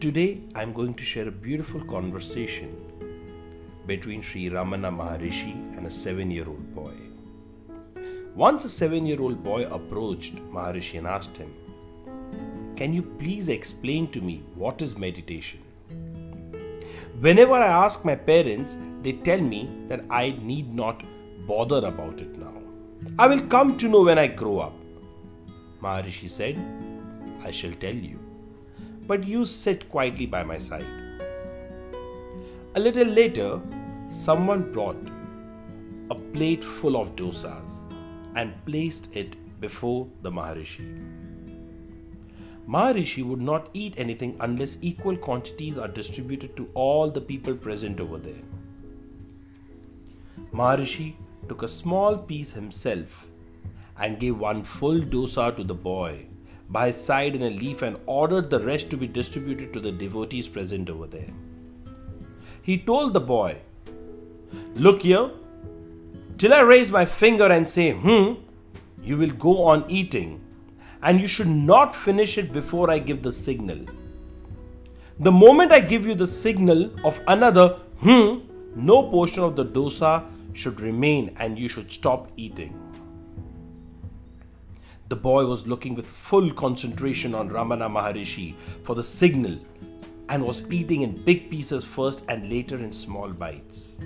Today I'm going to share a beautiful conversation between Sri Ramana Maharishi and a seven year old boy. Once a seven year old boy approached Maharishi and asked him, Can you please explain to me what is meditation? Whenever I ask my parents, they tell me that I need not bother about it now. I will come to know when I grow up. Maharishi said, I shall tell you, but you sit quietly by my side. A little later, someone brought a plate full of dosas and placed it before the Maharishi. Maharishi would not eat anything unless equal quantities are distributed to all the people present over there. Maharishi took a small piece himself and gave one full dosa to the boy by his side in a leaf and ordered the rest to be distributed to the devotees present over there. He told the boy, Look here, till I raise my finger and say, hmm, you will go on eating, and you should not finish it before I give the signal. The moment I give you the signal of another, hmm, no portion of the dosa should remain and you should stop eating. The boy was looking with full concentration on Ramana Maharishi for the signal and was eating in big pieces first and later in small bites.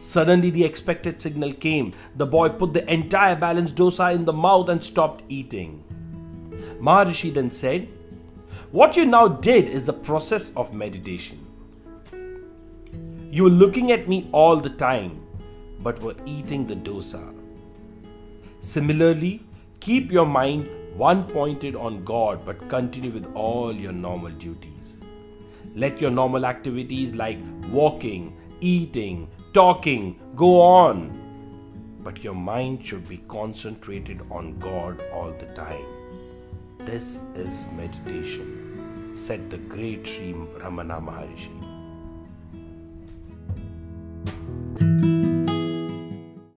Suddenly, the expected signal came. The boy put the entire balanced dosa in the mouth and stopped eating. Maharishi then said, What you now did is the process of meditation. You were looking at me all the time, but were eating the dosa. Similarly, keep your mind one pointed on God, but continue with all your normal duties. Let your normal activities like walking, eating, talking go on, but your mind should be concentrated on God all the time. This is meditation, said the great Sri Ramana Maharishi.